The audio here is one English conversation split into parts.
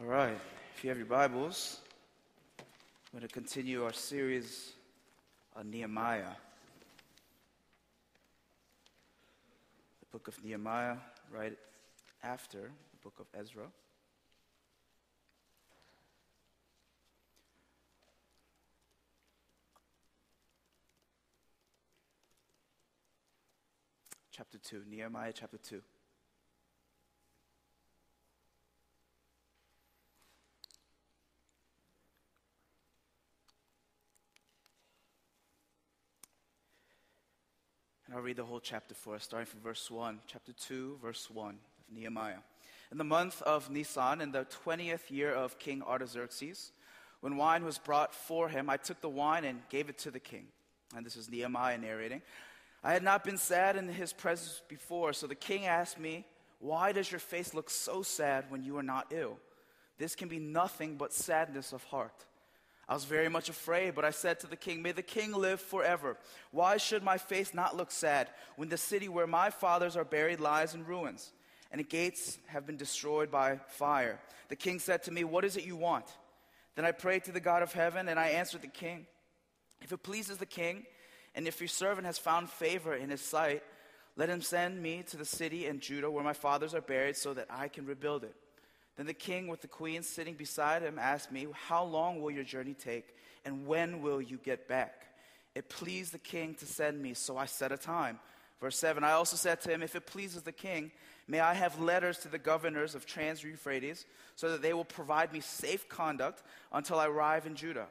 All right, if you have your Bibles, I'm going to continue our series on Nehemiah. The book of Nehemiah, right after the book of Ezra. Chapter 2, Nehemiah chapter 2. I'll read the whole chapter for us, starting from verse 1, chapter 2, verse 1 of Nehemiah. In the month of Nisan, in the 20th year of King Artaxerxes, when wine was brought for him, I took the wine and gave it to the king. And this is Nehemiah narrating. I had not been sad in his presence before, so the king asked me, Why does your face look so sad when you are not ill? This can be nothing but sadness of heart. I was very much afraid, but I said to the king, May the king live forever. Why should my face not look sad when the city where my fathers are buried lies in ruins, and the gates have been destroyed by fire? The king said to me, What is it you want? Then I prayed to the God of heaven, and I answered the king, If it pleases the king, and if your servant has found favor in his sight, let him send me to the city in Judah where my fathers are buried so that I can rebuild it. Then the king, with the queen sitting beside him, asked me, How long will your journey take, and when will you get back? It pleased the king to send me, so I set a time. Verse 7 I also said to him, If it pleases the king, may I have letters to the governors of Trans Euphrates, so that they will provide me safe conduct until I arrive in Judah.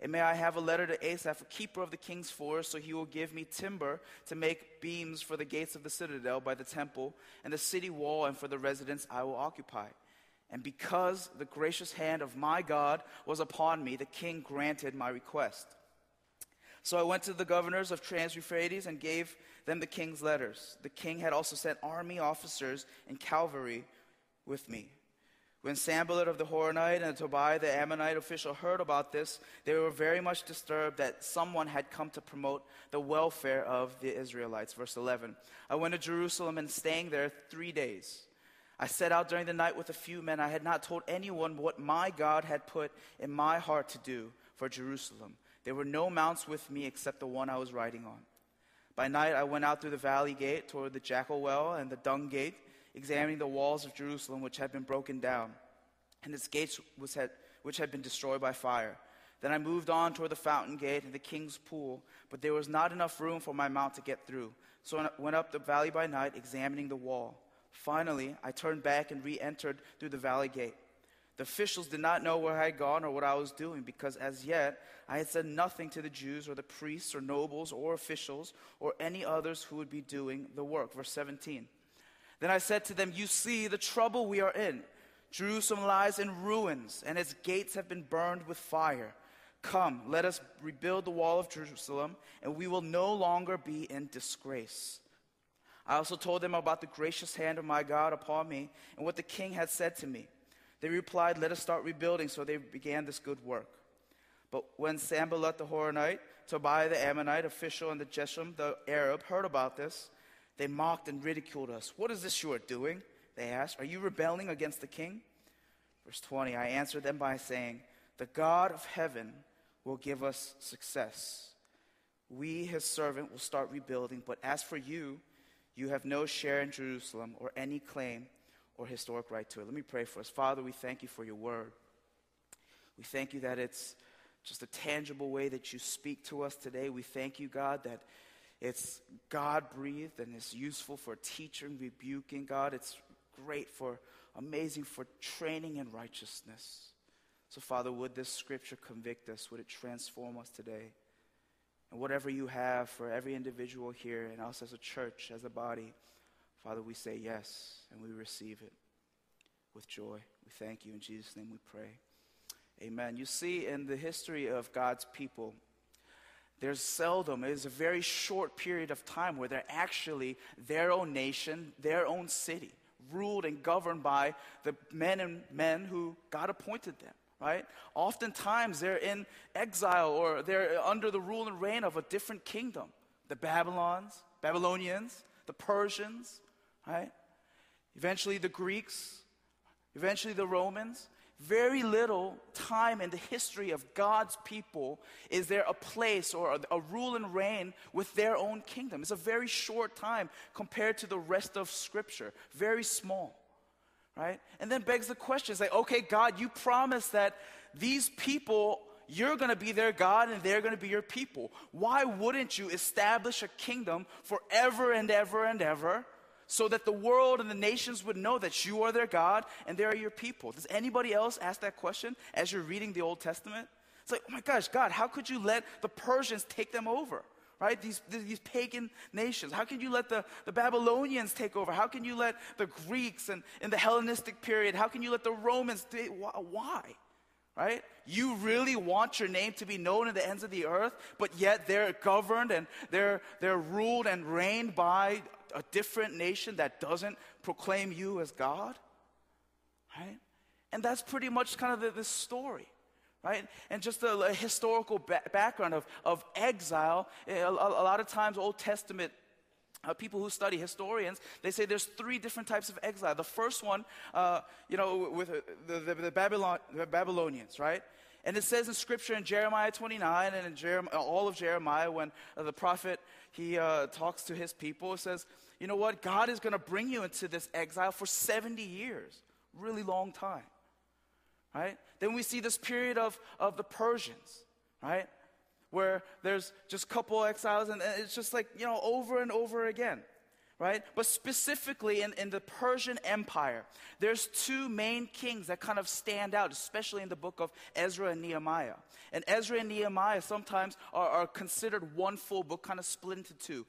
And may I have a letter to Asaph, a keeper of the king's forest, so he will give me timber to make beams for the gates of the citadel by the temple and the city wall and for the residence I will occupy. And because the gracious hand of my God was upon me, the king granted my request. So I went to the governors of Trans Euphrates and gave them the king's letters. The king had also sent army officers and cavalry with me. When Sanballat of the Horonite and Tobiah the Ammonite official heard about this, they were very much disturbed that someone had come to promote the welfare of the Israelites. Verse 11 I went to Jerusalem and staying there three days. I set out during the night with a few men. I had not told anyone what my God had put in my heart to do for Jerusalem. There were no mounts with me except the one I was riding on. By night, I went out through the valley gate toward the jackal well and the dung gate, examining the walls of Jerusalem, which had been broken down, and its gates had, which had been destroyed by fire. Then I moved on toward the fountain gate and the king's pool, but there was not enough room for my mount to get through. So I went up the valley by night, examining the wall. Finally, I turned back and re entered through the valley gate. The officials did not know where I had gone or what I was doing because as yet I had said nothing to the Jews or the priests or nobles or officials or any others who would be doing the work. Verse 17. Then I said to them, You see the trouble we are in. Jerusalem lies in ruins and its gates have been burned with fire. Come, let us rebuild the wall of Jerusalem and we will no longer be in disgrace. I also told them about the gracious hand of my God upon me and what the king had said to me. They replied, Let us start rebuilding. So they began this good work. But when Sanballat the Horonite, Tobiah the Ammonite official, and the Geshem the Arab heard about this, they mocked and ridiculed us. What is this you are doing? They asked. Are you rebelling against the king? Verse 20 I answered them by saying, The God of heaven will give us success. We, his servant, will start rebuilding. But as for you, you have no share in Jerusalem or any claim or historic right to it. Let me pray for us. Father, we thank you for your word. We thank you that it's just a tangible way that you speak to us today. We thank you, God, that it's God breathed and it's useful for teaching, rebuking, God. It's great for, amazing for training in righteousness. So, Father, would this scripture convict us? Would it transform us today? And whatever you have for every individual here and us as a church, as a body, Father, we say yes and we receive it with joy. We thank you. In Jesus' name we pray. Amen. You see, in the history of God's people, there's seldom, it is a very short period of time where they're actually their own nation, their own city, ruled and governed by the men and men who God appointed them right? Oftentimes they're in exile or they're under the rule and reign of a different kingdom. The Babylons, Babylonians, the Persians, right? Eventually the Greeks, eventually the Romans. very little time in the history of God's people is there a place or a, rule and reign with their own kingdom. It's a very short time compared to the rest of Scripture, very small, right? And then begs the question it's like, okay, God, you promised that these people, you're going to be their God and they're going to be your people. Why wouldn't you establish a kingdom forever and ever and ever? so that the world and the nations would know that you are their God and they are your people. Does anybody else ask that question as you're reading the Old Testament? It's like, oh my gosh, God, how could you let the Persians take them over? Right? These, these pagan nations. How can you let the, the Babylonians take over? How can you let the Greeks and in the Hellenistic period, how can you let the Romans? Why? Right? You really want your name to be known in the ends of the earth, but yet they're governed and they're, they're ruled and reigned by a different nation that doesn't proclaim you as God? Right? And that's pretty much kind of the, the story. Right? And just a, a historical ba- background of, of exile. A, a, a lot of times, Old Testament uh, people who study historians, they say there's three different types of exile. The first one, uh, you know, with uh, the, the, the, Babylon, the Babylonians, right? And it says in Scripture in Jeremiah 29 and in Jeremiah, all of Jeremiah, when uh, the prophet he uh, talks to his people, says, you know what? God is going to bring you into this exile for 70 years, really long time, right? Then we see this period of, of the Persians, right? Where there's just a couple exiles, and it's just like, you know, over and over again right? But specifically in, in the Persian Empire, there's two main kings that kind of stand out, especially in the book of Ezra and Nehemiah. And Ezra and Nehemiah sometimes are, are considered one full book, kind of split into two.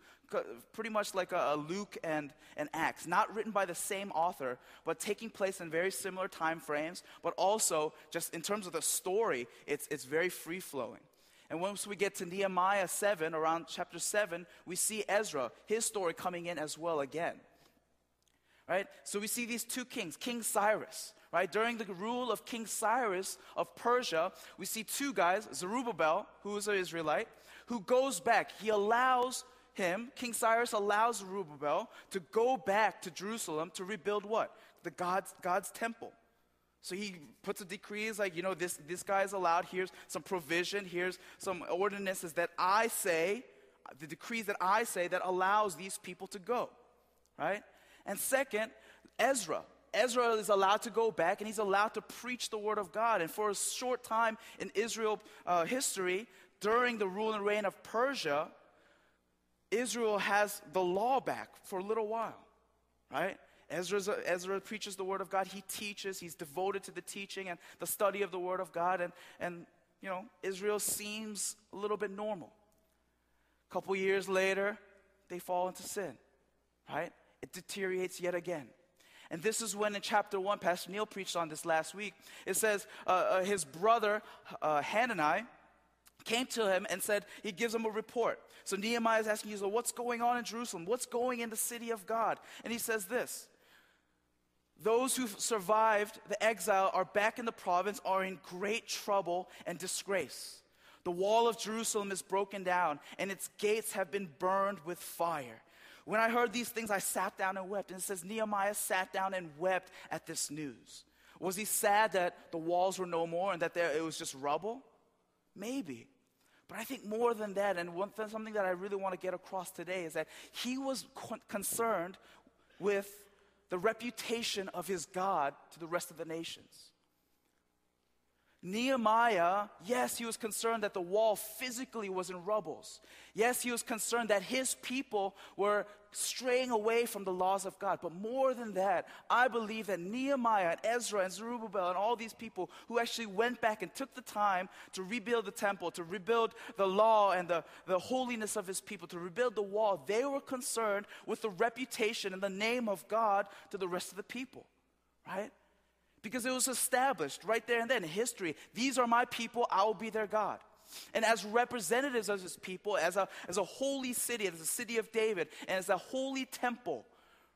Pretty much like a, a Luke and an Acts, not written by the same author, but taking place in very similar time frames, but also just in terms of the story, it's, it's very free flowing. And once we get to Nehemiah 7, around chapter 7, we see Ezra, his story coming in as well again. Right? So we see these two kings, King Cyrus, right? During the rule of King Cyrus of Persia, we see two guys, Zerubbabel, who is an Israelite, who goes back. He allows him, King Cyrus allows Zerubbabel to go back to Jerusalem to rebuild what? The God's, God's temple. So he puts a decree, is like, you know, this, this guy is allowed. Here's some provision. Here's some ordinances that I say, the decrees that I say that allows these people to go, right? And second, Ezra. Ezra is allowed to go back and he's allowed to preach the word of God. And for a short time in Israel uh, history, during the rule and reign of Persia, Israel has the law back for a little while, right? Ezra preaches the Word of God. He teaches. He's devoted to the teaching and the study of the Word of God. And, and you know, Israel seems a little bit normal. A couple years later, they fall into sin, right? It deteriorates yet again. And this is when in chapter 1, Pastor Neil preached on this last week. It says uh, uh, his brother uh, Hanani came to him and said, he gives him a report. So Nehemiah is asking you, so what's going on in Jerusalem? What's going in the city of God? And he says this those who survived the exile are back in the province are in great trouble and disgrace. The wall of Jerusalem is broken down, and its gates have been burned with fire. When I heard these things, I sat down and wept. And it says Nehemiah sat down and wept at this news. Was he sad that the walls were no more and that there, it was just rubble? Maybe. But I think more than that, and one, something that I really want to get across today is that he was concerned with the reputation of his God to the rest of the nations. Nehemiah, yes, he was concerned that the wall physically was in rubbles. Yes, he was concerned that his people were straying away from the laws of God. But more than that, I believe that Nehemiah and Ezra and Zerubbabel and all these people who actually went back and took the time to rebuild the temple, to rebuild the law and the, the holiness of his people, to rebuild the wall, they were concerned with the reputation and the name of God to the rest of the people, right? because it was established right there and then in history. These are my people, I will be their God. And as representatives of his people, as a, as a holy city, as a city of David, and as a holy temple,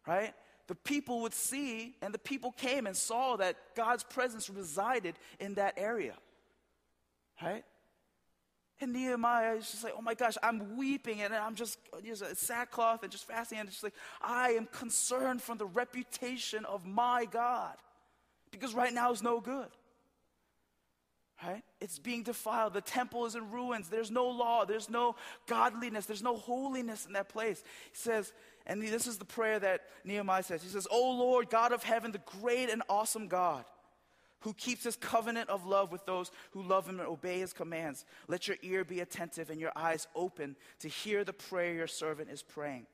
right? The people would see, and the people came and saw that God's presence resided in that area, right? And Nehemiah is just like, oh my gosh, I'm weeping and I'm just, just sackcloth and just fasting and just like, I am concerned for the reputation of my God because right now is no good. Right? It's being defiled. The temple is in ruins. There's no law. There's no godliness. There's no holiness in that place. He says, and this is the prayer that Nehemiah says. He says, O Lord, God of heaven, the great and awesome God, who keeps his covenant of love with those who love him and obey his commands, let your ear be attentive and your eyes open to hear the prayer your servant is praying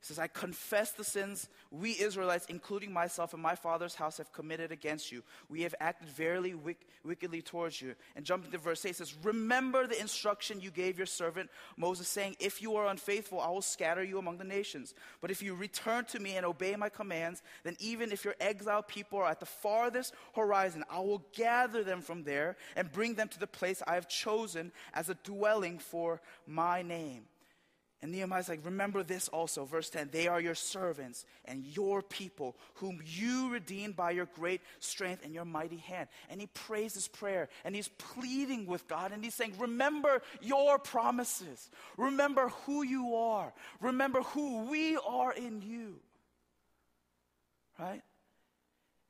says, I confess the sins we Israelites, including myself and my father's house, have committed against you. We have acted verily wick- wickedly towards you. And jumping to verse 8 says, Remember the instruction you gave your servant Moses, saying, If you are unfaithful, I will scatter you among the nations. But if you return to me and obey my commands, then even if your exiled people are at the farthest horizon, I will gather them from there and bring them to the place I have chosen as a dwelling for my name. And Nehemiah's like, remember this also, verse 10 they are your servants and your people, whom you redeemed by your great strength and your mighty hand. And he prays this prayer and he's pleading with God and he's saying, Remember your promises. Remember who you are. Remember who we are in you. Right?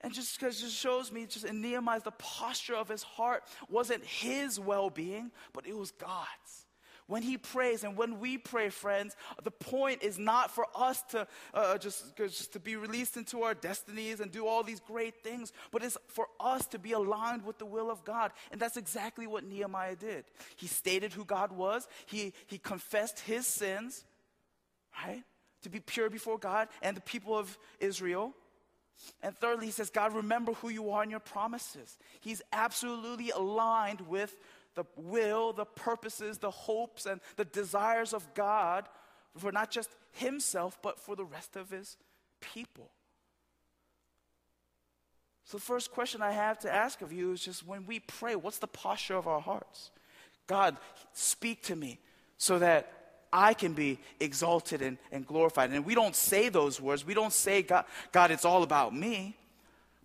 And just because it shows me, just in Nehemiah, the posture of his heart wasn't his well being, but it was God's. When he prays and when we pray, friends, the point is not for us to uh, just, just to be released into our destinies and do all these great things, but it's for us to be aligned with the will of God. And that's exactly what Nehemiah did. He stated who God was, he, he confessed his sins, right? To be pure before God and the people of Israel. And thirdly, he says, God, remember who you are and your promises. He's absolutely aligned with the will, the purposes, the hopes, and the desires of God for not just himself, but for the rest of his people. So, the first question I have to ask of you is just when we pray, what's the posture of our hearts? God, speak to me so that I can be exalted and, and glorified. And we don't say those words. We don't say, God, God, it's all about me.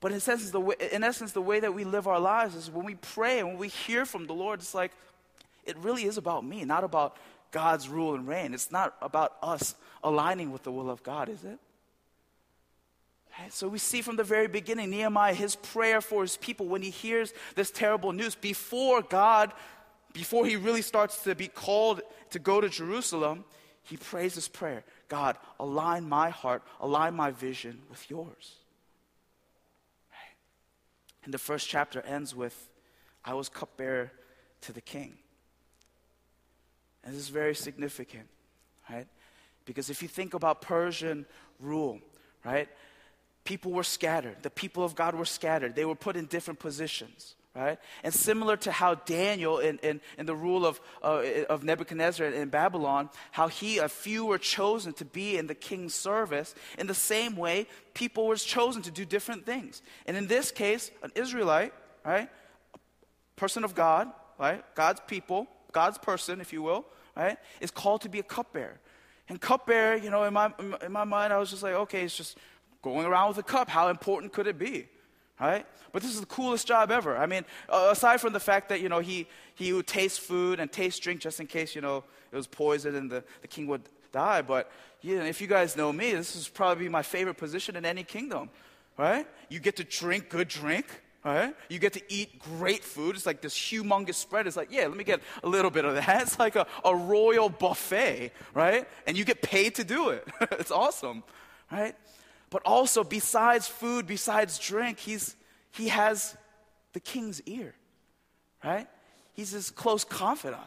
But in essence, the way, in essence, the way that we live our lives is when we pray and when we hear from the Lord, it's like, it really is about me, not about God's rule and reign. It's not about us aligning with the will of God, is it? So we see from the very beginning, Nehemiah, his prayer for his people when he hears this terrible news, before God, before he really starts to be called to go to Jerusalem, he prays this prayer God, align my heart, align my vision with yours. And the first chapter ends with, I was cupbearer to the king. And this is very significant, right? Because if you think about Persian rule, right? People were scattered. The people of God were scattered. They were put in different positions right? And similar to how Daniel, in, in, in the rule of, uh, of Nebuchadnezzar in Babylon, how he, a few were chosen to be in the king's service, in the same way, people were chosen to do different things. And in this case, an Israelite, right? A person of God, right? God's people, God's person, if you will, right? Is called to be a cupbearer. And cupbearer, you know, in my, in my mind, I was just like, okay, it's just going around with a cup. How important could it be? Right? But this is the coolest job ever. I mean, aside from the fact that, you know, he, he would taste food and taste drink just in case, you know, it was poison and the, the king would die. But you know, if you guys know me, this is probably my favorite position in any kingdom, right? You get to drink good drink, right? You get to eat great food. It's like this humongous spread. It's like, yeah, let me get a little bit of that. It's like a, a royal buffet, right? And you get paid to do it. it's awesome, right? But also, besides food, besides drink, he's, he has the king's ear, right? He's his close confidant,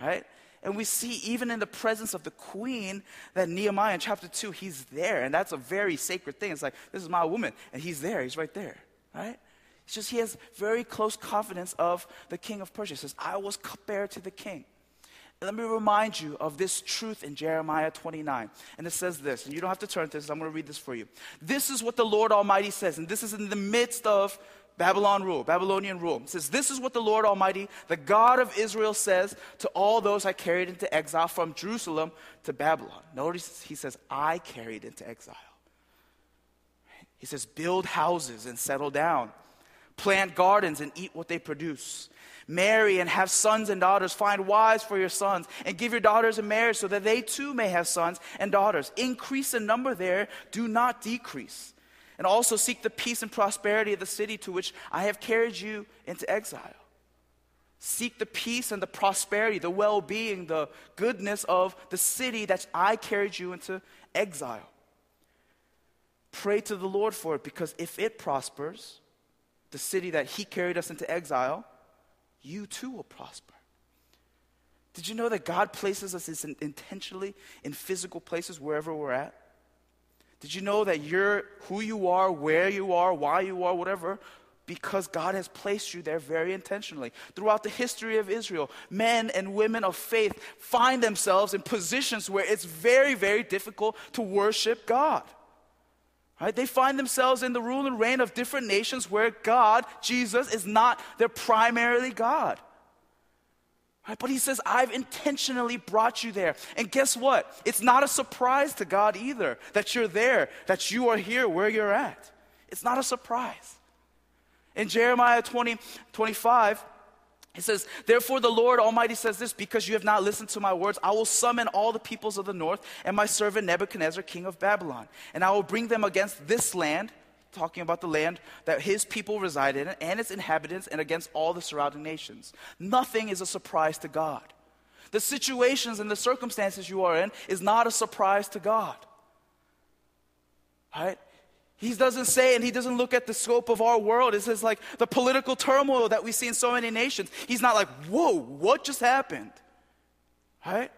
right? And we see even in the presence of the queen that Nehemiah in chapter 2, he's there. And that's a very sacred thing. It's like, this is my woman. And he's there. He's right there, right? It's just he has very close confidence of the king of Persia. He says, I was cupbearer to the king. Let me remind you of this truth in Jeremiah 29. And it says this, and you don't have to turn to this, I'm going to read this for you. This is what the Lord Almighty says, and this is in the midst of Babylon rule, Babylonian rule. It says, This is what the Lord Almighty, the God of Israel, says to all those I carried into exile from Jerusalem to Babylon. Notice he says, I carried into exile. He says, Build houses and settle down, plant gardens and eat what they produce Marry and have sons and daughters. Find wives for your sons and give your daughters in marriage so that they too may have sons and daughters. Increase in number there, do not decrease. And also seek the peace and prosperity of the city to which I have carried you into exile. Seek the peace and the prosperity, the well being, the goodness of the city that I carried you into exile. Pray to the Lord for it because if it prospers, the city that He carried us into exile, you too will prosper. Did you know that God places us intentionally in physical places wherever we're at? Did you know that you're who you are, where you are, why you are, whatever, because God has placed you there very intentionally. Throughout the history of Israel, men and women of faith find themselves in positions where it's very, very difficult to worship God. Right? They find themselves in the rule and reign of different nations where God, Jesus, is not their primarily God. Right? But he says, I've intentionally brought you there. And guess what? It's not a surprise to God either that you're there, that you are here where you're at. It's not a surprise. In Jeremiah 20, 25, it says, Therefore, the Lord Almighty says this because you have not listened to my words, I will summon all the peoples of the north and my servant Nebuchadnezzar, king of Babylon. And I will bring them against this land, talking about the land that his people reside in, and its inhabitants, and against all the surrounding nations. Nothing is a surprise to God. The situations and the circumstances you are in is not a surprise to God. Right? He doesn't say, and he doesn't look at the scope of our world. It says, like, the political turmoil that we see in so many nations. He's not like, whoa, what just happened? Right?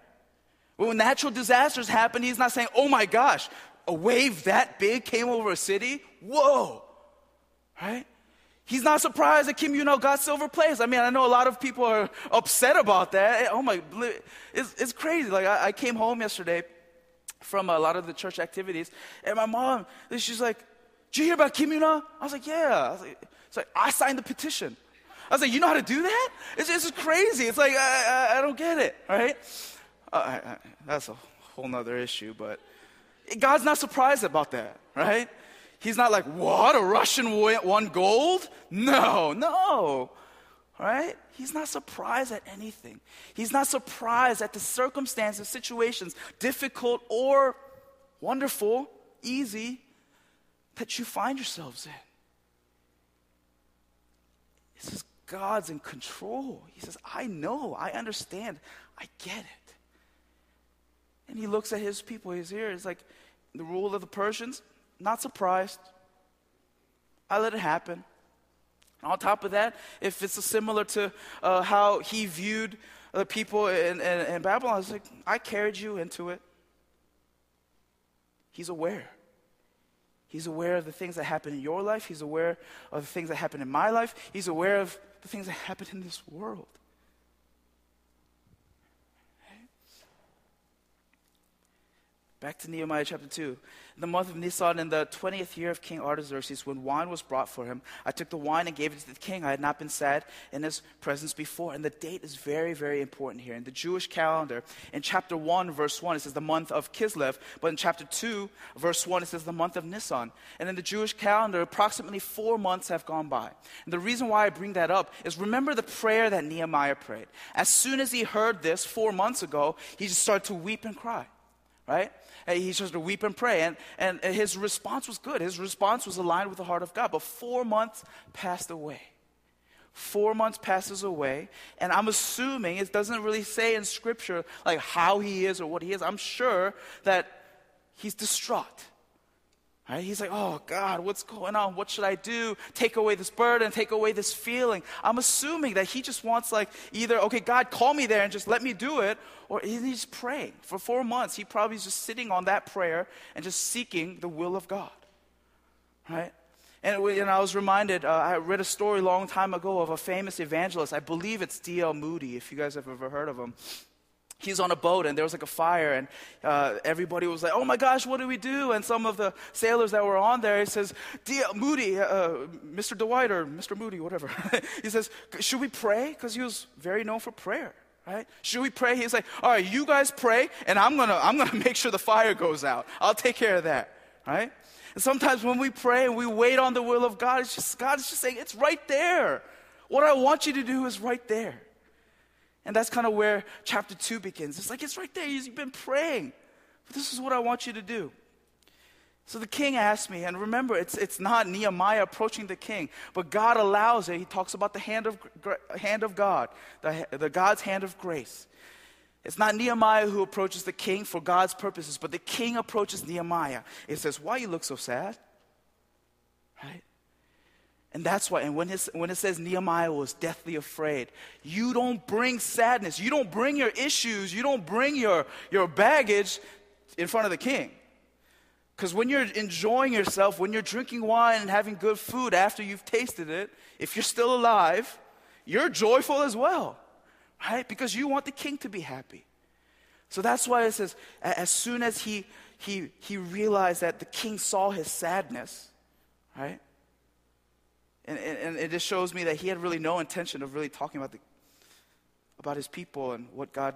When natural disasters happen, he's not saying, oh my gosh, a wave that big came over a city? Whoa. Right? He's not surprised that Kim Yuna got silver plates. I mean, I know a lot of people are upset about that. Oh my, it's, it's crazy. Like, I, I came home yesterday from a lot of the church activities, and my mom, she's like, did you hear about Kim Yuna I was like, Yeah. I was like, it's like, I signed the petition. I was like, You know how to do that? It's, it's just crazy. It's like, I, I, I don't get it, right? Uh, that's a whole nother issue, but God's not surprised about that, right? He's not like, What? A Russian won gold? No, no, right? He's not surprised at anything. He's not surprised at the circumstances, situations, difficult or wonderful, easy that you find yourselves in. He says, God's in control. He says, I know, I understand, I get it. And he looks at his people, he's here. It's like the rule of the Persians, not surprised. I let it happen. And on top of that, if it's similar to uh, how he viewed the people in, in, in Babylon, it's like, I carried you into it. He's aware. He's aware of the things that happen in your life. He's aware of the things that happen in my life. He's aware of the things that happen in this world. Back to Nehemiah chapter 2. In the month of Nisan, in the 20th year of King Artaxerxes, when wine was brought for him, I took the wine and gave it to the king. I had not been sad in his presence before. And the date is very, very important here. In the Jewish calendar, in chapter 1, verse 1, it says the month of Kislev. But in chapter 2, verse 1, it says the month of Nisan. And in the Jewish calendar, approximately four months have gone by. And the reason why I bring that up is remember the prayer that Nehemiah prayed. As soon as he heard this four months ago, he just started to weep and cry, right? He started to weep and pray. And, and his response was good. His response was aligned with the heart of God. But four months passed away. Four months passes away, and I'm assuming it doesn't really say in scripture like how he is or what he is. I'm sure that he's distraught. Right? He's like, oh God, what's going on? What should I do? Take away this burden, take away this feeling. I'm assuming that he just wants, like, either, okay, God, call me there and just let me do it, or he's praying. For four months, he probably is just sitting on that prayer and just seeking the will of God. Right? And, and I was reminded, uh, I read a story a long time ago of a famous evangelist. I believe it's D.L. Moody, if you guys have ever heard of him he's on a boat and there was like a fire and uh, everybody was like oh my gosh what do we do? And some of the sailors that were on there he says moody uh, mr dwight or mr moody whatever. He says should we pray? Because he was very known for prayer right? Should we pray? He's like all right you guys pray and i'm gonna i'm gonna make sure the fire goes out. I'll take care of that right? And sometimes when we pray and we wait on the will of god it's just god is just saying it's right there. What i want you to do is right there and that's kind of where chapter 2 begins. It's like, it's right there. You've been praying. But this is what I want you to do. So the king asked me, and remember, it's, it's not Nehemiah approaching the king, but God allows it. He talks about the hand of, hand of God, the, the God's hand of grace. It's not Nehemiah who approaches the king for God's purposes, but the king approaches Nehemiah. It says, Why you look so sad? Right? And that's why, and when, his, when it says Nehemiah was deathly afraid, you don't bring sadness, you don't bring your issues, you don't bring your, your baggage in front of the king. Because when you're enjoying yourself, when you're drinking wine and having good food after you've tasted it, if you're still alive, you're joyful as well, right? Because you want the king to be happy. So that's why it says, as soon as he, he, he realized that the king saw his sadness, right? And, and, and it just shows me that he had really no intention of really talking about, the, about his people and what God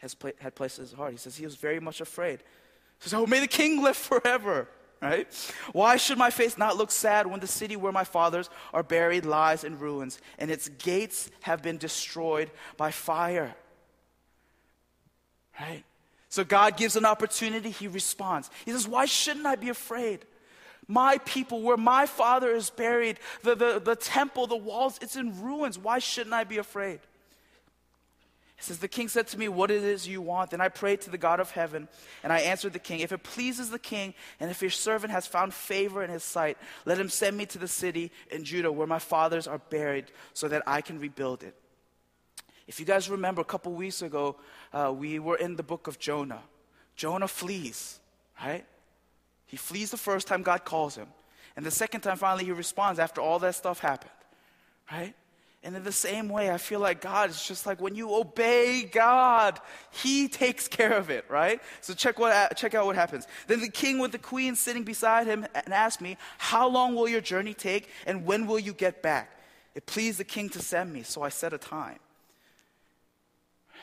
has pla- had placed in his heart. He says he was very much afraid. He says, Oh, may the king live forever. Right? Why should my face not look sad when the city where my fathers are buried lies in ruins and its gates have been destroyed by fire? Right? So God gives an opportunity, he responds. He says, Why shouldn't I be afraid? My people, where my father is buried, the, the, the temple, the walls, it's in ruins. Why shouldn't I be afraid? It says, The king said to me, What it is you want? Then I prayed to the God of heaven, and I answered the king, If it pleases the king, and if your servant has found favor in his sight, let him send me to the city in Judah where my fathers are buried, so that I can rebuild it. If you guys remember, a couple weeks ago, uh, we were in the book of Jonah. Jonah flees, right? He flees the first time God calls him. And the second time, finally, he responds after all that stuff happened, right? And in the same way, I feel like God is just like when you obey God, He takes care of it, right? So check, what, check out what happens. Then the king with the queen sitting beside him and asked me, How long will your journey take and when will you get back? It pleased the king to send me, so I set a time.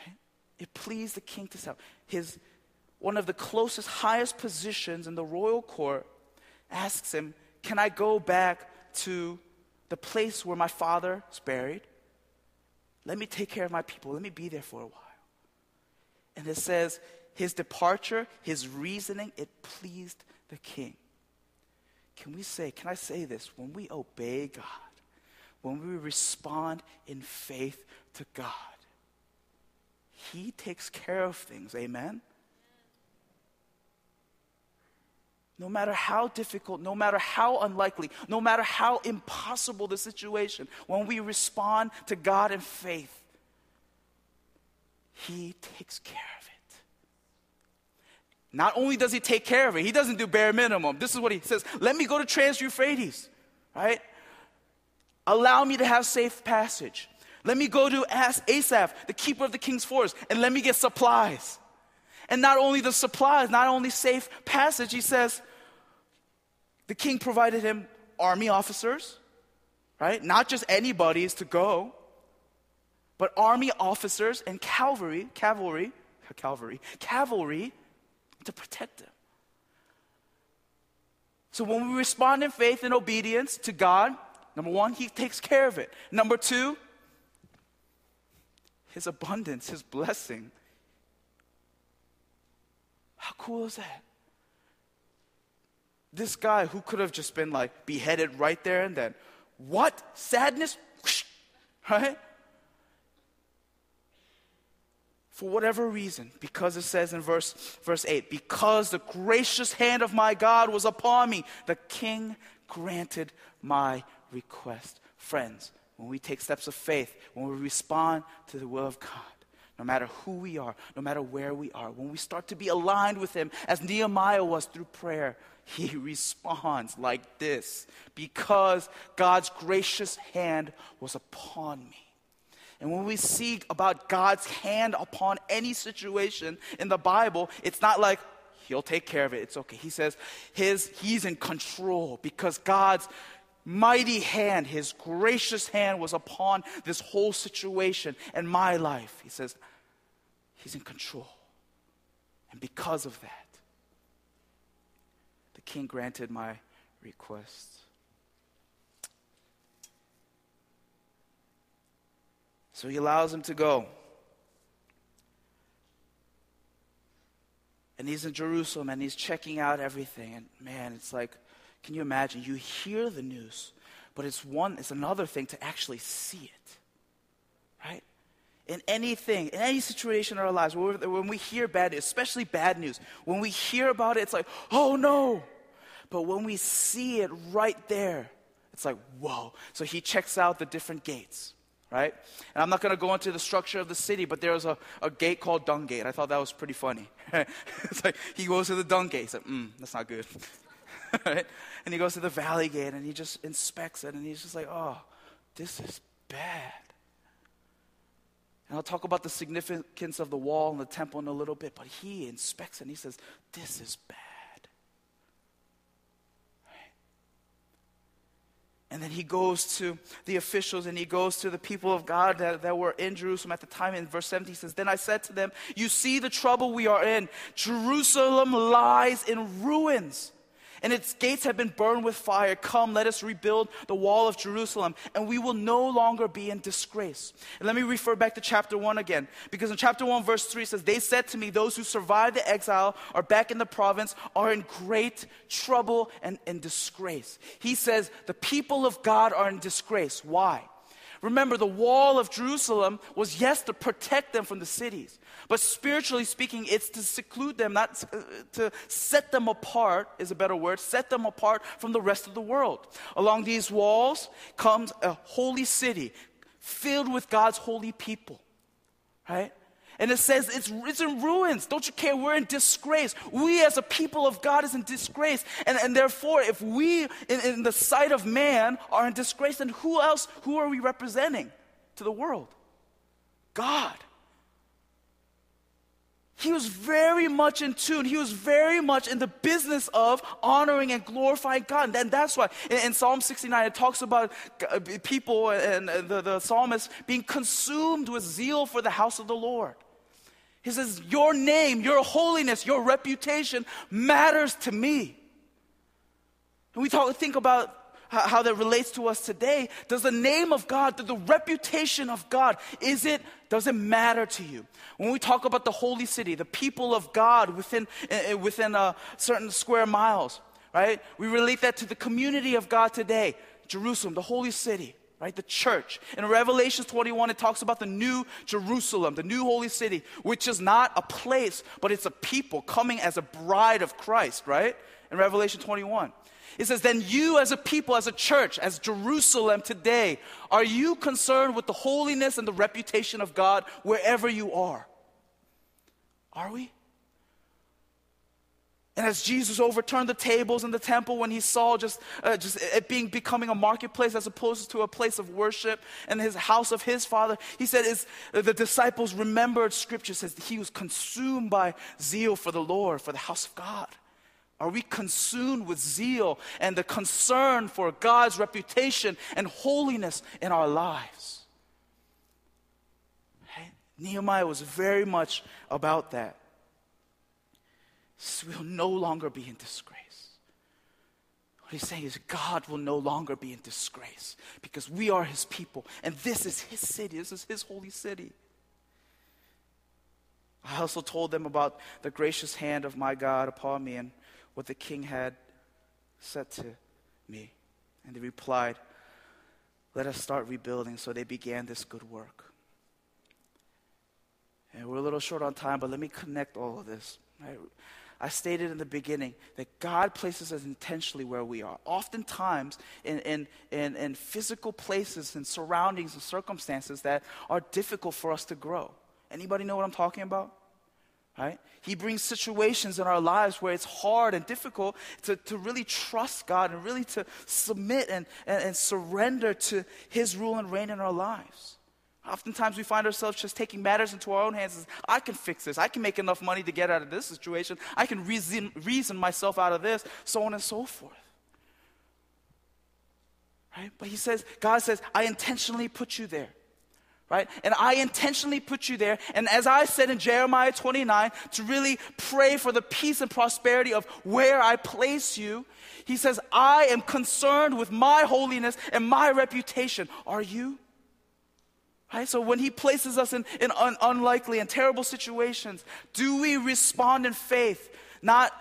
Right? It pleased the king to send his one of the closest, highest positions in the royal court asks him, Can I go back to the place where my father is buried. Let me take care of my people. Let me be there for a while. And it says, his departure, his reasoning, it pleased the king. Can we say, can I say this? When we obey God, when we respond in faith to God, he takes care of things. Amen? No matter how difficult, no matter how unlikely, no matter how impossible the situation, when we respond to God in faith, He takes care of it. Not only does He take care of it, He doesn't do bare minimum. This is what He says Let me go to Trans Euphrates, right? Allow me to have safe passage. Let me go to Asaph, the keeper of the king's forest, and let me get supplies. And not only the supplies, not only safe passage, he says, the king provided him army officers, right? Not just anybody's to go, but army officers and cavalry, cavalry, cavalry, cavalry to protect him. So when we respond in faith and obedience to God, number one, He takes care of it. Number two, His abundance, His blessing. How cool is that? This guy who could have just been like beheaded right there and then. What? Sadness? Right? For whatever reason, because it says in verse, verse 8, because the gracious hand of my God was upon me, the king granted my request. Friends, when we take steps of faith, when we respond to the will of God, no matter who we are, no matter where we are, when we start to be aligned with Him, as Nehemiah was through prayer, he responds like this because God's gracious hand was upon me. And when we see about God's hand upon any situation in the Bible, it's not like he'll take care of it. It's okay. He says his he's in control because God's mighty hand, his gracious hand was upon this whole situation and my life. He says he's in control. And because of that, king granted my request. So he allows him to go. And he's in Jerusalem and he's checking out everything. And man, it's like, can you imagine? You hear the news, but it's one, it's another thing to actually see it. Right? In anything, in any situation in our lives, when we hear bad news, especially bad news, when we hear about it, it's like, oh no. But when we see it right there, it's like, whoa. So he checks out the different gates right? And I'm not going to go into the structure of the city, but there was a, a gate called Dung Gate. I thought that was pretty funny. it's like he goes to the Dung Gate. He's like, mm, that's not good. right? And he goes to the Valley Gate and he just inspects it and he's just like, oh, this is bad. And I'll talk about the significance of the wall and the temple in a little bit, but he inspects it and he says, this is bad. And then he goes to the officials and he goes to the people of God that, that were in Jerusalem at the time. In verse 70, he says, Then I said to them, You see the trouble we are in. Jerusalem lies in ruins and its gates have been burned with fire. Come, let us rebuild the wall of Jerusalem, and we will no longer be in disgrace. And let me refer back to chapter 1 again, because in chapter 1, verse 3 says, They said to me, Those who survived the exile are back in the province are in great trouble and, and disgrace. He says, The people of God are in disgrace. Why? Remember, the wall of Jerusalem was, yes, to protect them from the cities. But spiritually speaking, it's to seclude them, not to, uh, set them apart, is a better word, set them apart from the rest of the world. Along these walls comes a holy city filled with God's holy people, right? And it says it's, it's in ruins. Don't you care? We're in disgrace. We as a people of God is in disgrace. And, and therefore, if we, in, in the sight of man, are in disgrace, then who else, who are we representing to the world? God. He was very much in tune. He was very much in the business of honoring and glorifying God. And that's why in, in Psalm 69, it talks about uh, people and the, the psalmist being consumed with zeal for the house of the Lord. He says, Your name, your holiness, your reputation matters to me. And we talk, think about how, that relates to us today. Does the name of God, the reputation of God, is it, does it matter to you? When we talk about the holy city, the people of God within, uh, within a certain square miles, right? We relate that to the community of God today, Jerusalem, the holy city right? The church. In Revelation 21, it talks about the new Jerusalem, the new holy city, which is not a place, but it's a people coming as a bride of Christ, right? In Revelation 21. It says, Then you, as a people, as a church, as Jerusalem today, are you concerned with the holiness and the reputation of God wherever you are? Are we? And as Jesus overturned the tables in the temple when he saw just, uh, just it being becoming a marketplace as opposed to a place of worship and his house of his father, he said, is, uh, the disciples remembered scripture says he was consumed by zeal for the Lord, for the house of God. Are we consumed with zeal and the concern for God's reputation and holiness in our lives? Nehemiah was very much about that. So we'll no longer be in disgrace. What he's saying is, God will no longer be in disgrace because we are his people and this is his city, this is his holy city. I also told them about the gracious hand of my God upon me and what the king had said to me. And they replied, Let us start rebuilding. So they began this good work. And we're a little short on time, but let me connect all of this. Right? I stated in the beginning that God places us intentionally where we are. Oftentimes, in, in, in, in physical places and surroundings and circumstances that are difficult for us to grow. Anybody know what I'm talking about? right? He brings situations in our lives where it's hard and difficult to, to really trust God and really to submit and, and, and surrender to His rule and reign in our lives. Oftentimes we find ourselves just taking matters into our own hands. I can fix this. I can make enough money to get out of this situation. I can reason, reason myself out of this, so on and so forth. Right? But he says, God says, I intentionally put you there right? And I intentionally put you there. And as I said in Jeremiah 29, to really pray for the peace and prosperity of where I place you, he says, I am concerned with my holiness and my reputation. Are you? Right? So when he places us in, in un- unlikely and terrible situations, do we respond in faith? Not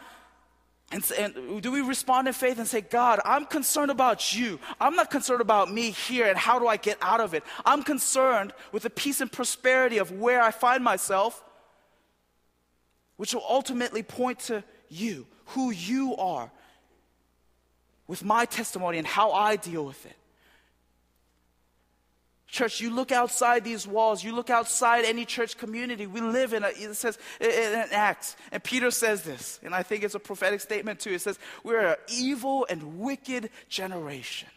and, and, do we respond in faith and say, God, I'm concerned about you. I'm not concerned about me here and how do I get out of it. I'm concerned with the peace and prosperity of where I find myself, which will ultimately point to you, who you are, with my testimony and how I deal with it. Church, you look outside these walls, you look outside any church community. We live in a, it says in Acts, and Peter says this, and I think it's a prophetic statement too. It says, We're an evil and wicked generation.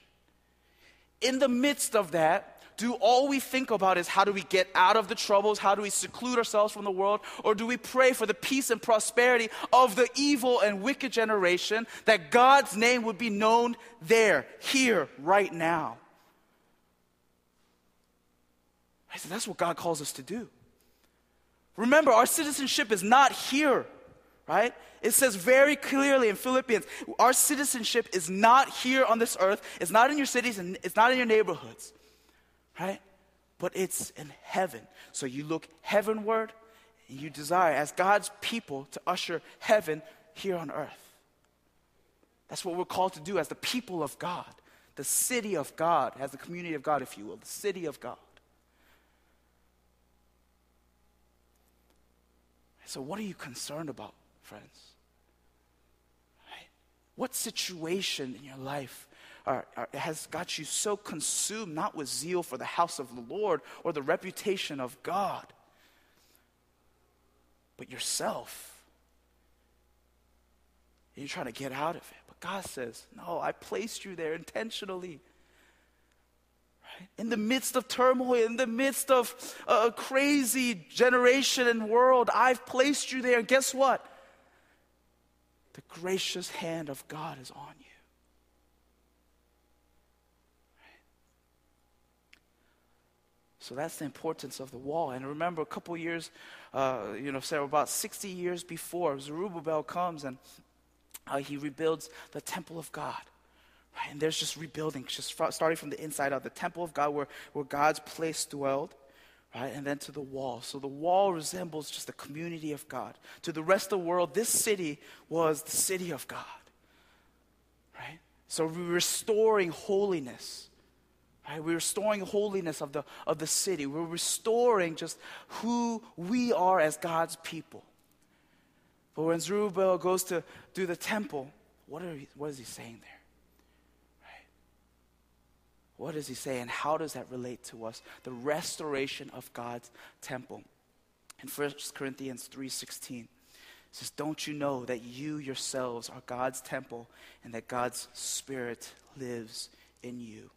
In the midst of that, do all we think about is how do we get out of the troubles? How do we seclude ourselves from the world? Or do we pray for the peace and prosperity of the evil and wicked generation that God's name would be known there, here, right now? I said, that's what God calls us to do. Remember, our citizenship is not here, right? It says very clearly in Philippians, our citizenship is not here on this earth. It's not in your cities and it's not in your neighborhoods, right? But it's in heaven. So you look heavenward and you desire, as God's people, to usher heaven here on earth. That's what we're called to do as the people of God, the city of God, as the community of God, if you will, the city of God. So, what are you concerned about, friends? Right? What situation in your life are, are, has got you so consumed, not with zeal for the house of the Lord or the reputation of God, but yourself? You're trying to get out of it. But God says, No, I placed you there intentionally in the midst of turmoil, in the midst of a crazy generation and world, I've placed you there. And guess what? The gracious hand of God is on you. So that's the importance of the wall. And remember, a couple years, uh, you know, so about 60 years before, Zerubbabel comes and uh, he rebuilds the temple of God. And there's just rebuilding, just starting from the inside out, the temple of God where, where God's place dwelled, right? And then to the wall. So the wall resembles just the community of God. To the rest of the world, this city was the city of God, right? So we're restoring holiness. Right? We're restoring holiness of the, of the city. We're restoring just who we are as God's people. But when Zerubbabel goes to do the temple, what, are what is he saying there? What does he say, and how does that relate to us? The restoration of God's temple. In 1 Corinthians 3:16, says, "Don't you know that you yourselves are God's temple and that God's spirit lives in you?"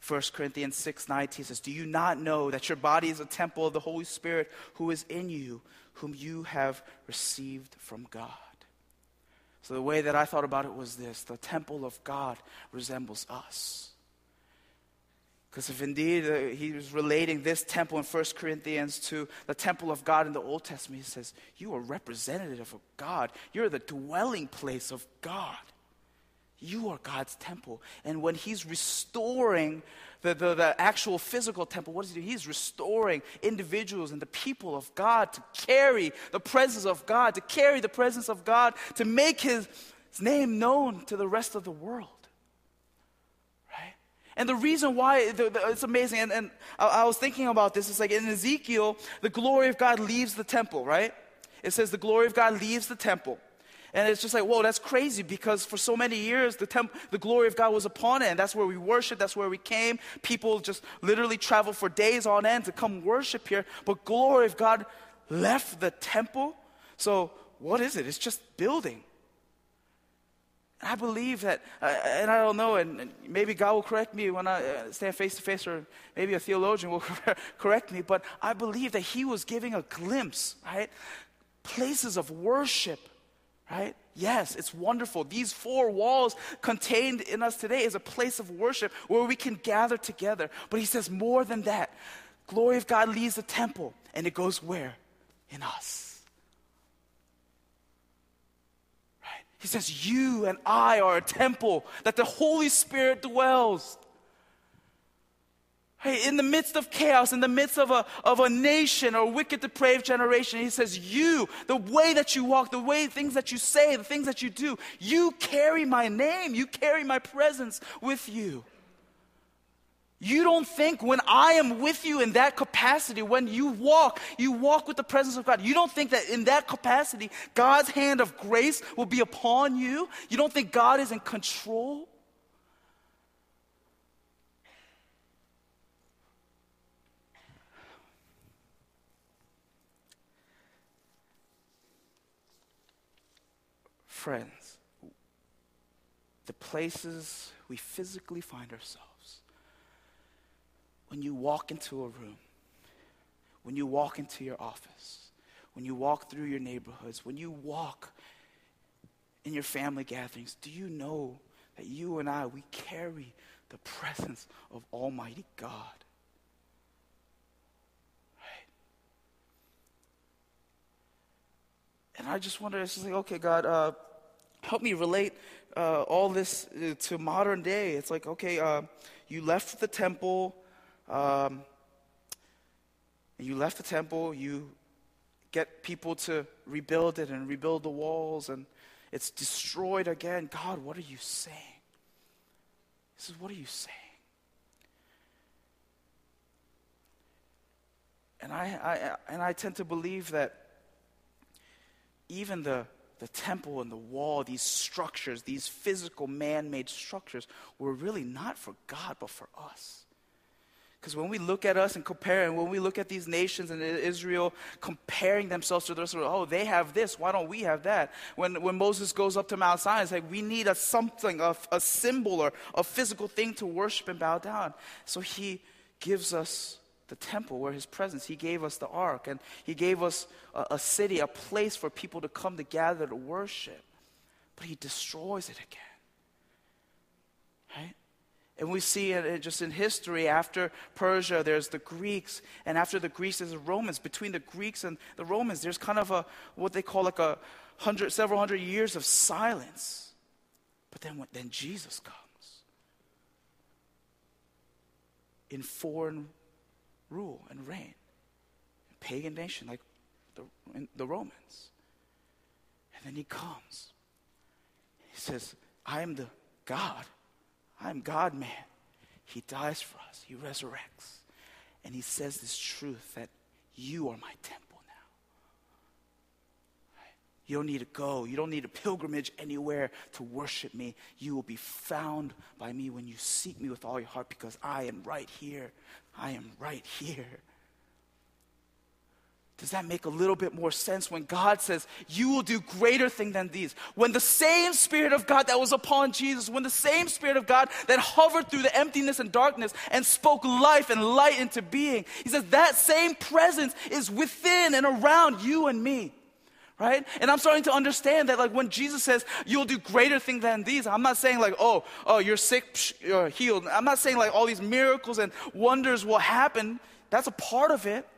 1 Corinthians 6:19 says, "Do you not know that your body is a temple of the Holy Spirit who is in you, whom you have received from God?" So the way that I thought about it was this, the temple of God resembles us. Because if indeed uh, he was relating this temple in 1 Corinthians to the temple of God in the Old Testament, he says, You are representative of God. You're the dwelling place of God. You are God's temple. And when he's restoring the, the, the, actual physical temple, what does he do? He's restoring individuals and the people of God to carry the presence of God, to carry the presence of God, to make his, his name known to the rest of the world. And the reason why the, the, it's amazing, and, and I, I, was thinking about this, it's like in Ezekiel, the glory of God leaves the temple, right? It says the glory of God leaves the temple. And it's just like, whoa, that's crazy because for so many years, the, temp- the glory of God was upon it. And that's where we worship, that's where we came. People just literally travel for days on end to come worship here. But glory of God left the temple. So what is it? It's just building. I believe that, uh, and I don't know, and, and, maybe God will correct me when I uh, stand face to face, or maybe a theologian will correct me, but I believe that He was giving a glimpse, right? Places of worship, right? Yes, it's wonderful. These four walls contained in us today is a place of worship where we can gather together. But He says more than that. Glory of God leaves the temple, and it goes where? In us. He says, You and I are a temple that the Holy Spirit dwells. Right? In the midst of chaos, in the midst of a, of a nation or wicked, depraved generation, he says, You, the way that you walk, the way things that you say, the things that you do, you carry my name, you carry my presence with you. You don't think when I am with you in that capacity, when you walk, you walk with the presence of God. You don't think that in that capacity, God's hand of grace will be upon you. You don't think God is in control. Friends, the places we physically find ourselves when you walk into a room, when you walk into your office, when you walk through your neighborhoods, when you walk in your family gatherings, do you know that you and I, we carry the presence of Almighty God? And I just wonder, it's just like, okay, God, uh, help me relate uh, all this uh, to modern day. It's like, okay, uh, you left the temple um, you left the temple, you get people to rebuild it and rebuild the walls, and it's destroyed again. God, what are you saying? He says, What are you saying? And I, I, and I tend to believe that even the, the temple and the wall, these structures, these physical man made structures, were really not for God, but for us. Because when we look at us and compare, and when we look at these nations and Israel comparing themselves to the rest of the world, oh, they have this, why don't we have that? When, when Moses goes up to Mount Sinai, it's like we need a something, a, a symbol or a physical thing to worship and bow down. So he gives us the temple where his presence, he gave us the ark, and he gave us a, a city, a place for people to come to gather to worship. But he destroys it again. And we see it just in history, after Persia, there's the Greeks, and after the Greeks, there's the Romans. Between the Greeks and the Romans, there's kind of a, what they call like a hundred, several hundred years of silence. But then, when, then Jesus comes in foreign rule and reign, pagan nation like the, the Romans. And then he comes. He says, I am the God I'm God man. He dies for us, He resurrects. And He says this truth that you are my temple now. You don't need to go, you don't need a pilgrimage anywhere to worship me. You will be found by me when you seek me with all your heart because I am right here. I am right here. Does that make a little bit more sense when God says, You will do greater things than these? When the same Spirit of God that was upon Jesus, when the same Spirit of God that hovered through the emptiness and darkness and spoke life and light into being, He says, That same presence is within and around you and me. Right? And I'm starting to understand that, like, when Jesus says, You'll do greater things than these, I'm not saying, like, Oh, oh, you're sick, psh, you're healed. I'm not saying, like, all these miracles and wonders will happen. That's a part of it.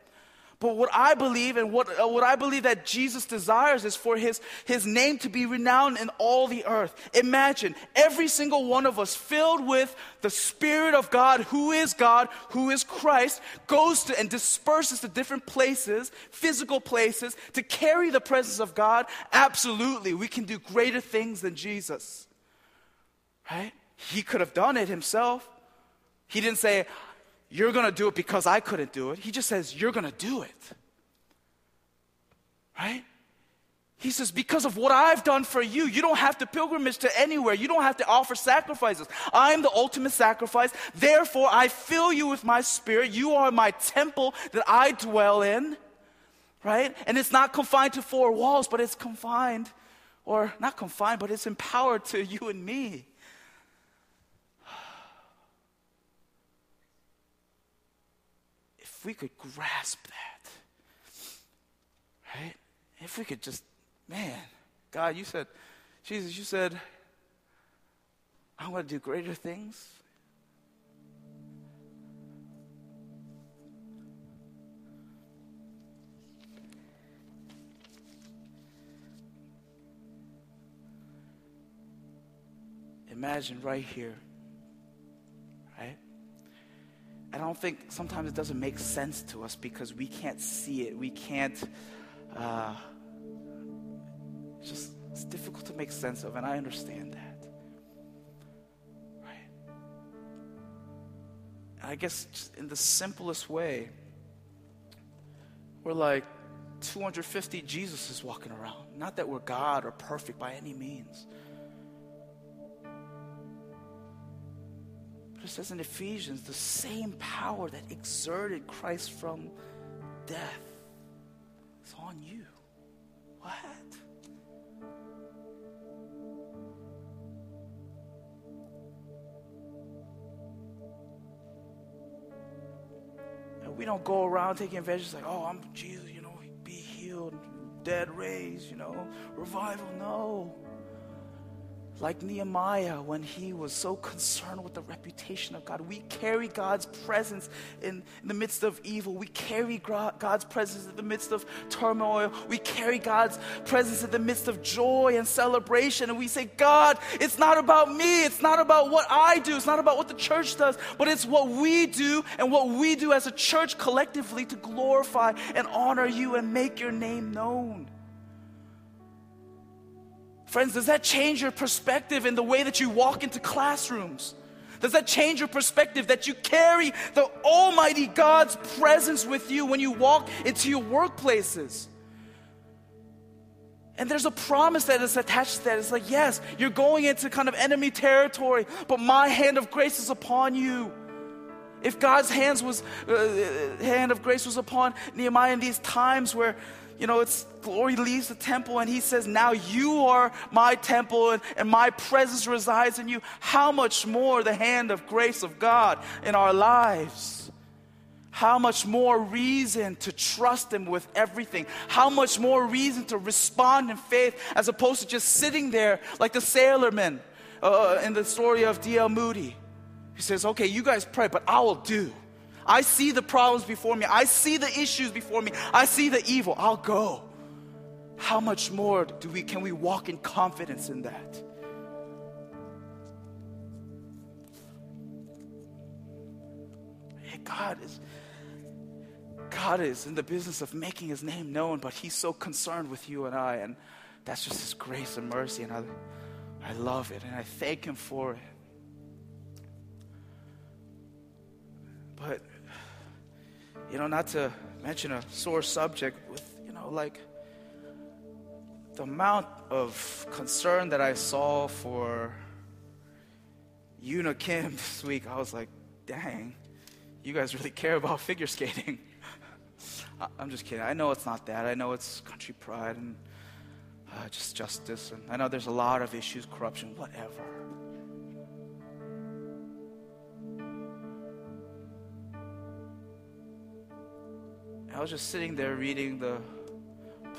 But what I believe and what, uh, what I believe that Jesus desires is for his, his name to be renowned in all the earth. Imagine every single one of us filled with the Spirit of God, who is God, who is Christ, goes to and disperses to different places, physical places, to carry the presence of God. Absolutely, we can do greater things than Jesus. Right? He could have done it himself. He didn't say, you're going to do it because I couldn't do it. He just says, You're going to do it. Right? He says, Because of what I've done for you, you don't have to pilgrimage to anywhere. You don't have to offer sacrifices. I am the ultimate sacrifice. Therefore, I fill you with my spirit. You are my temple that I dwell in. Right? And it's not confined to four walls, but it's confined, or not confined, but it's empowered to you and me. We could grasp that, right? If we could just, man, God, you said, Jesus, you said, I want to do greater things. Imagine right here I don't think sometimes it doesn't make sense to us because we can't see it. We can't, uh, just, it's difficult to make sense of, and I understand that. Right? I guess in the simplest way, we're like 250 Jesuses walking around. Not that we're God or perfect by any means. Says in Ephesians the same power that exerted Christ from death is on you. What? And we don't go around taking advantage like, oh, I'm Jesus, you know, be healed, dead raised, you know, revival. No like Nehemiah when he was so concerned with the reputation of God. We carry God's presence in, in, the midst of evil. We carry God's presence in the midst of turmoil. We carry God's presence in the midst of joy and celebration. And we say, God, it's not about me. It's not about what I do. It's not about what the church does, but it's what we do and what we do as a church collectively to glorify and honor you and make your name known. Friends, does that change your perspective in the way that you walk into classrooms? Does that change your perspective that you carry the Almighty God's presence with you when you walk into your workplaces? And there's a promise that is attached to that. It's like, yes, you're going into kind of enemy territory, but my hand of grace is upon you. If God's hands was, uh, hand of grace was upon Nehemiah in these times where you know, it's glory leaves the temple, and he says, Now you are my temple, and, and my presence resides in you. How much more the hand of grace of God in our lives? How much more reason to trust Him with everything? How much more reason to respond in faith as opposed to just sitting there like the sailorman uh, in the story of D.L. Moody? He says, Okay, you guys pray, but I will do. I see the problems before me. I see the issues before me. I see the evil. I'll go. How much more do we can we walk in confidence in that? Hey, God is God is in the business of making his name known, but he's so concerned with you and I, and that's just his grace and mercy, and I, I love it, and I thank him for it. But you know, not to mention a sore subject with, you know, like the amount of concern that I saw for Yuna Kim this week, I was like, dang, you guys really care about figure skating. I'm just kidding. I know it's not that. I know it's country pride and uh, just justice. And I know there's a lot of issues, corruption, whatever. I was just sitting there reading the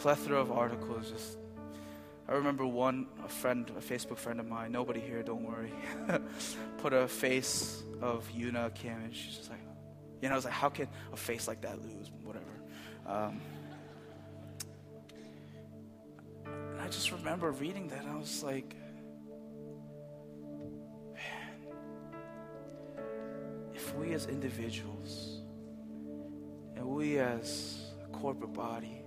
plethora of articles. Just, I remember one a friend, a Facebook friend of mine. Nobody here, don't worry. put a face of Yuna Kim, and she's just like, you know, I was like, how can a face like that lose? Whatever. Um, and I just remember reading that, and I was like, man, if we as individuals and we, as a corporate body,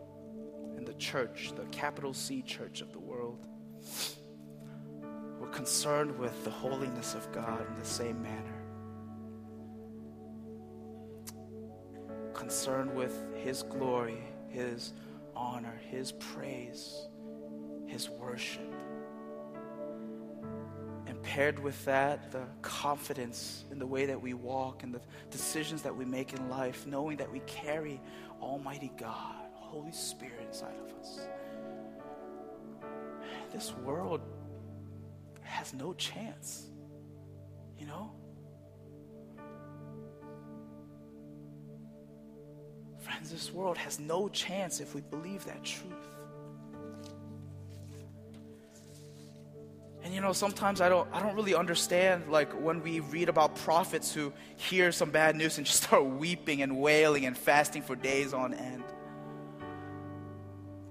and the church, the capital C church of the world, we're concerned with the holiness of God in the same manner. Concerned with His glory, His honor, His praise, His worship paired with that, the confidence in the way that we walk and the decisions that we make in life, knowing that we carry Almighty God, Holy Spirit inside of us. This world has no chance, you know? Friends, this world has no chance if we believe that truth. You know, sometimes I don't I don't really understand like when we read about prophets who hear some bad news and just start weeping and wailing and fasting for days on end.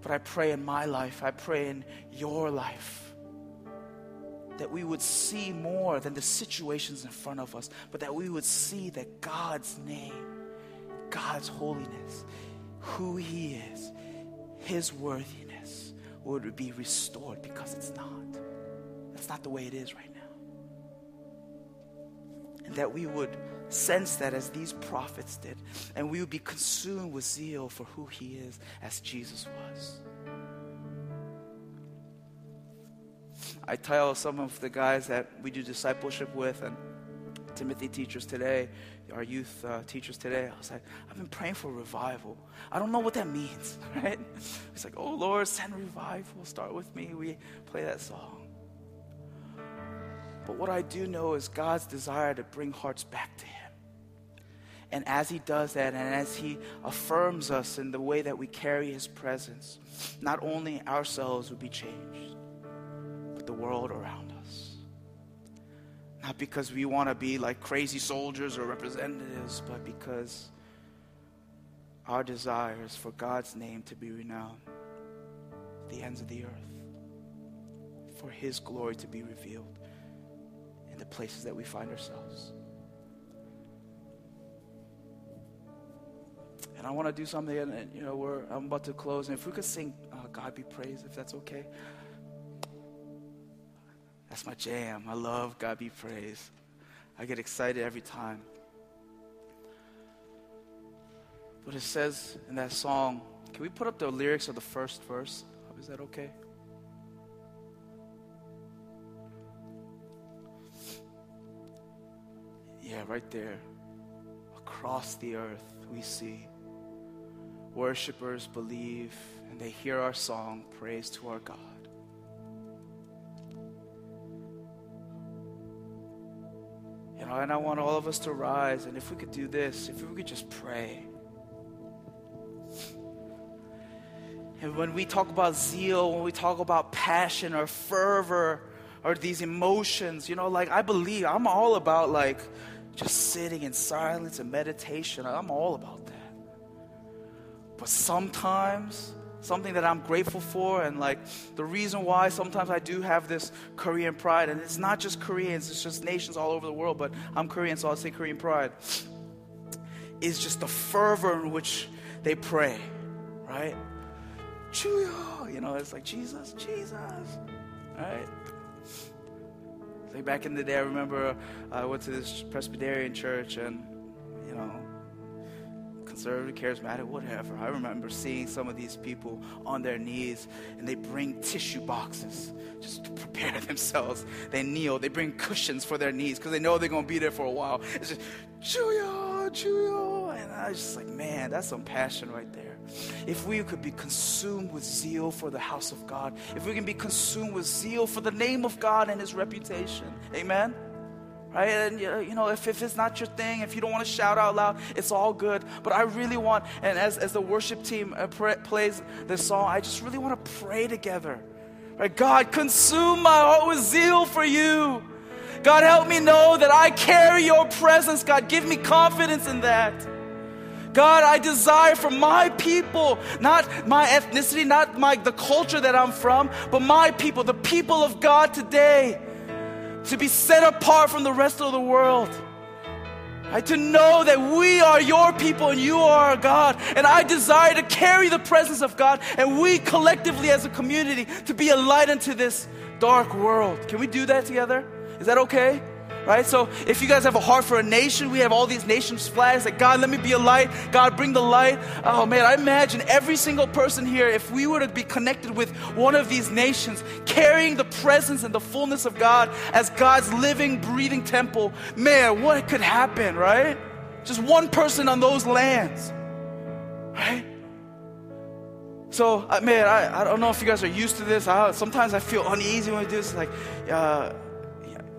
But I pray in my life, I pray in your life that we would see more than the situations in front of us, but that we would see that God's name, God's holiness, who He is, His worthiness would be restored because it's not. That's not the way it is right now. And that we would sense that as these prophets did, and we would be consumed with zeal for who He is as Jesus was. I tell some of the guys that we do discipleship with and Timothy teachers today, our youth uh, teachers today, I was like, I've been praying for revival. I don't know what that means, right? It's like, oh Lord, send revival. Start with me. We play that song. But what I do know is God's desire to bring hearts back to Him. And as He does that, and as He affirms us in the way that we carry His presence, not only ourselves will be changed, but the world around us. Not because we want to be like crazy soldiers or representatives, but because our desire is for God's name to be renowned at the ends of the earth, for His glory to be revealed the places that we find ourselves. And I want to do something, and you know, we're I'm about to close. And if we could sing uh, "God Be Praised," if that's okay, that's my jam. I love "God Be Praised." I get excited every time. But it says in that song, can we put up the lyrics of the first verse? Is that okay? Yeah, right there. Across the earth, we see worshipers believe and they hear our song, Praise to our God. You know, and I want all of us to rise, and if we could do this, if we could just pray. And when we talk about zeal, when we talk about passion or fervor or these emotions, you know, like I believe, I'm all about like just sitting in silence and meditation. I'm all about that. But sometimes, something that I'm grateful for, and like the reason why sometimes I do have this Korean pride, and it's not just Koreans, it's just nations all over the world, but I'm Korean, so I'll say Korean pride, is just the fervor in which they pray, right? Chuyo, you know, it's like Jesus, Jesus, right? Like back in the day, I remember uh, I went to this Presbyterian church, and you know, conservative, charismatic, whatever. I remember seeing some of these people on their knees and they bring tissue boxes just to prepare themselves. They kneel, they bring cushions for their knees because they know they're going to be there for a while. It's just, Chuyo, Chuyo. And I was just like, man, that's some passion right there. If we could be consumed with zeal for the house of God, if we can be consumed with zeal for the name of God and his reputation, amen? right? And you know, if, if it's not your thing, if you don't want to shout out loud, it's all good. But I really want, and as, as the worship team uh, plays this song, I just really want to pray together. Right? God, consume my heart with zeal for you. God, help me know that I carry your presence. God, give me confidence in that. God, I desire for my people, not my ethnicity, not my the culture that I'm from, but my people, the people of God today to be set apart from the rest of the world. Right? To know that we are your people and you are our God. And I desire to carry the presence of God and we collectively as a community to be a light into this dark world. Can we do that together? Is that okay? Right? So if you guys have a heart for a nation, we have all these nations flags like, God, let me be a light. God, bring the light. Oh man, I imagine every single person here, if we were to be connected with one of these nations, carrying the presence and the fullness of God as God's living, breathing temple, man, what could happen, right? Just one person on those lands, right? So, uh, man, I, I don't know if you guys are used to this. I, sometimes I feel uneasy when we do this. Like, uh,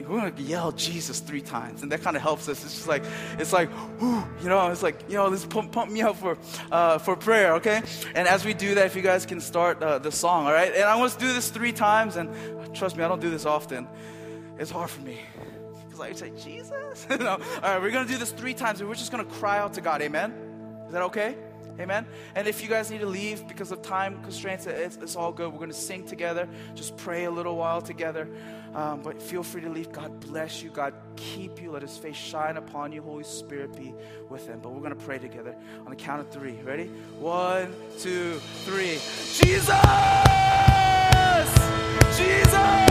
we're gonna yell Jesus three times, and that kind of helps us. It's just like it's like, whew, you know, it's like you know, let's pump, pump me up for uh, for prayer, okay? And as we do that, if you guys can start uh, the song, all right? And I want to do this three times, and trust me, I don't do this often. It's hard for me because I say Jesus. no. All right, we're gonna do this three times, and we're just gonna cry out to God. Amen. Is that okay? Amen. And if you guys need to leave because of time constraints, it's, it's all good. We're going to sing together, just pray a little while together. Um, but feel free to leave. God bless you. God keep you. Let his face shine upon you. Holy Spirit be with them. But we're going to pray together on the count of three. Ready? One, two, three. Jesus! Jesus!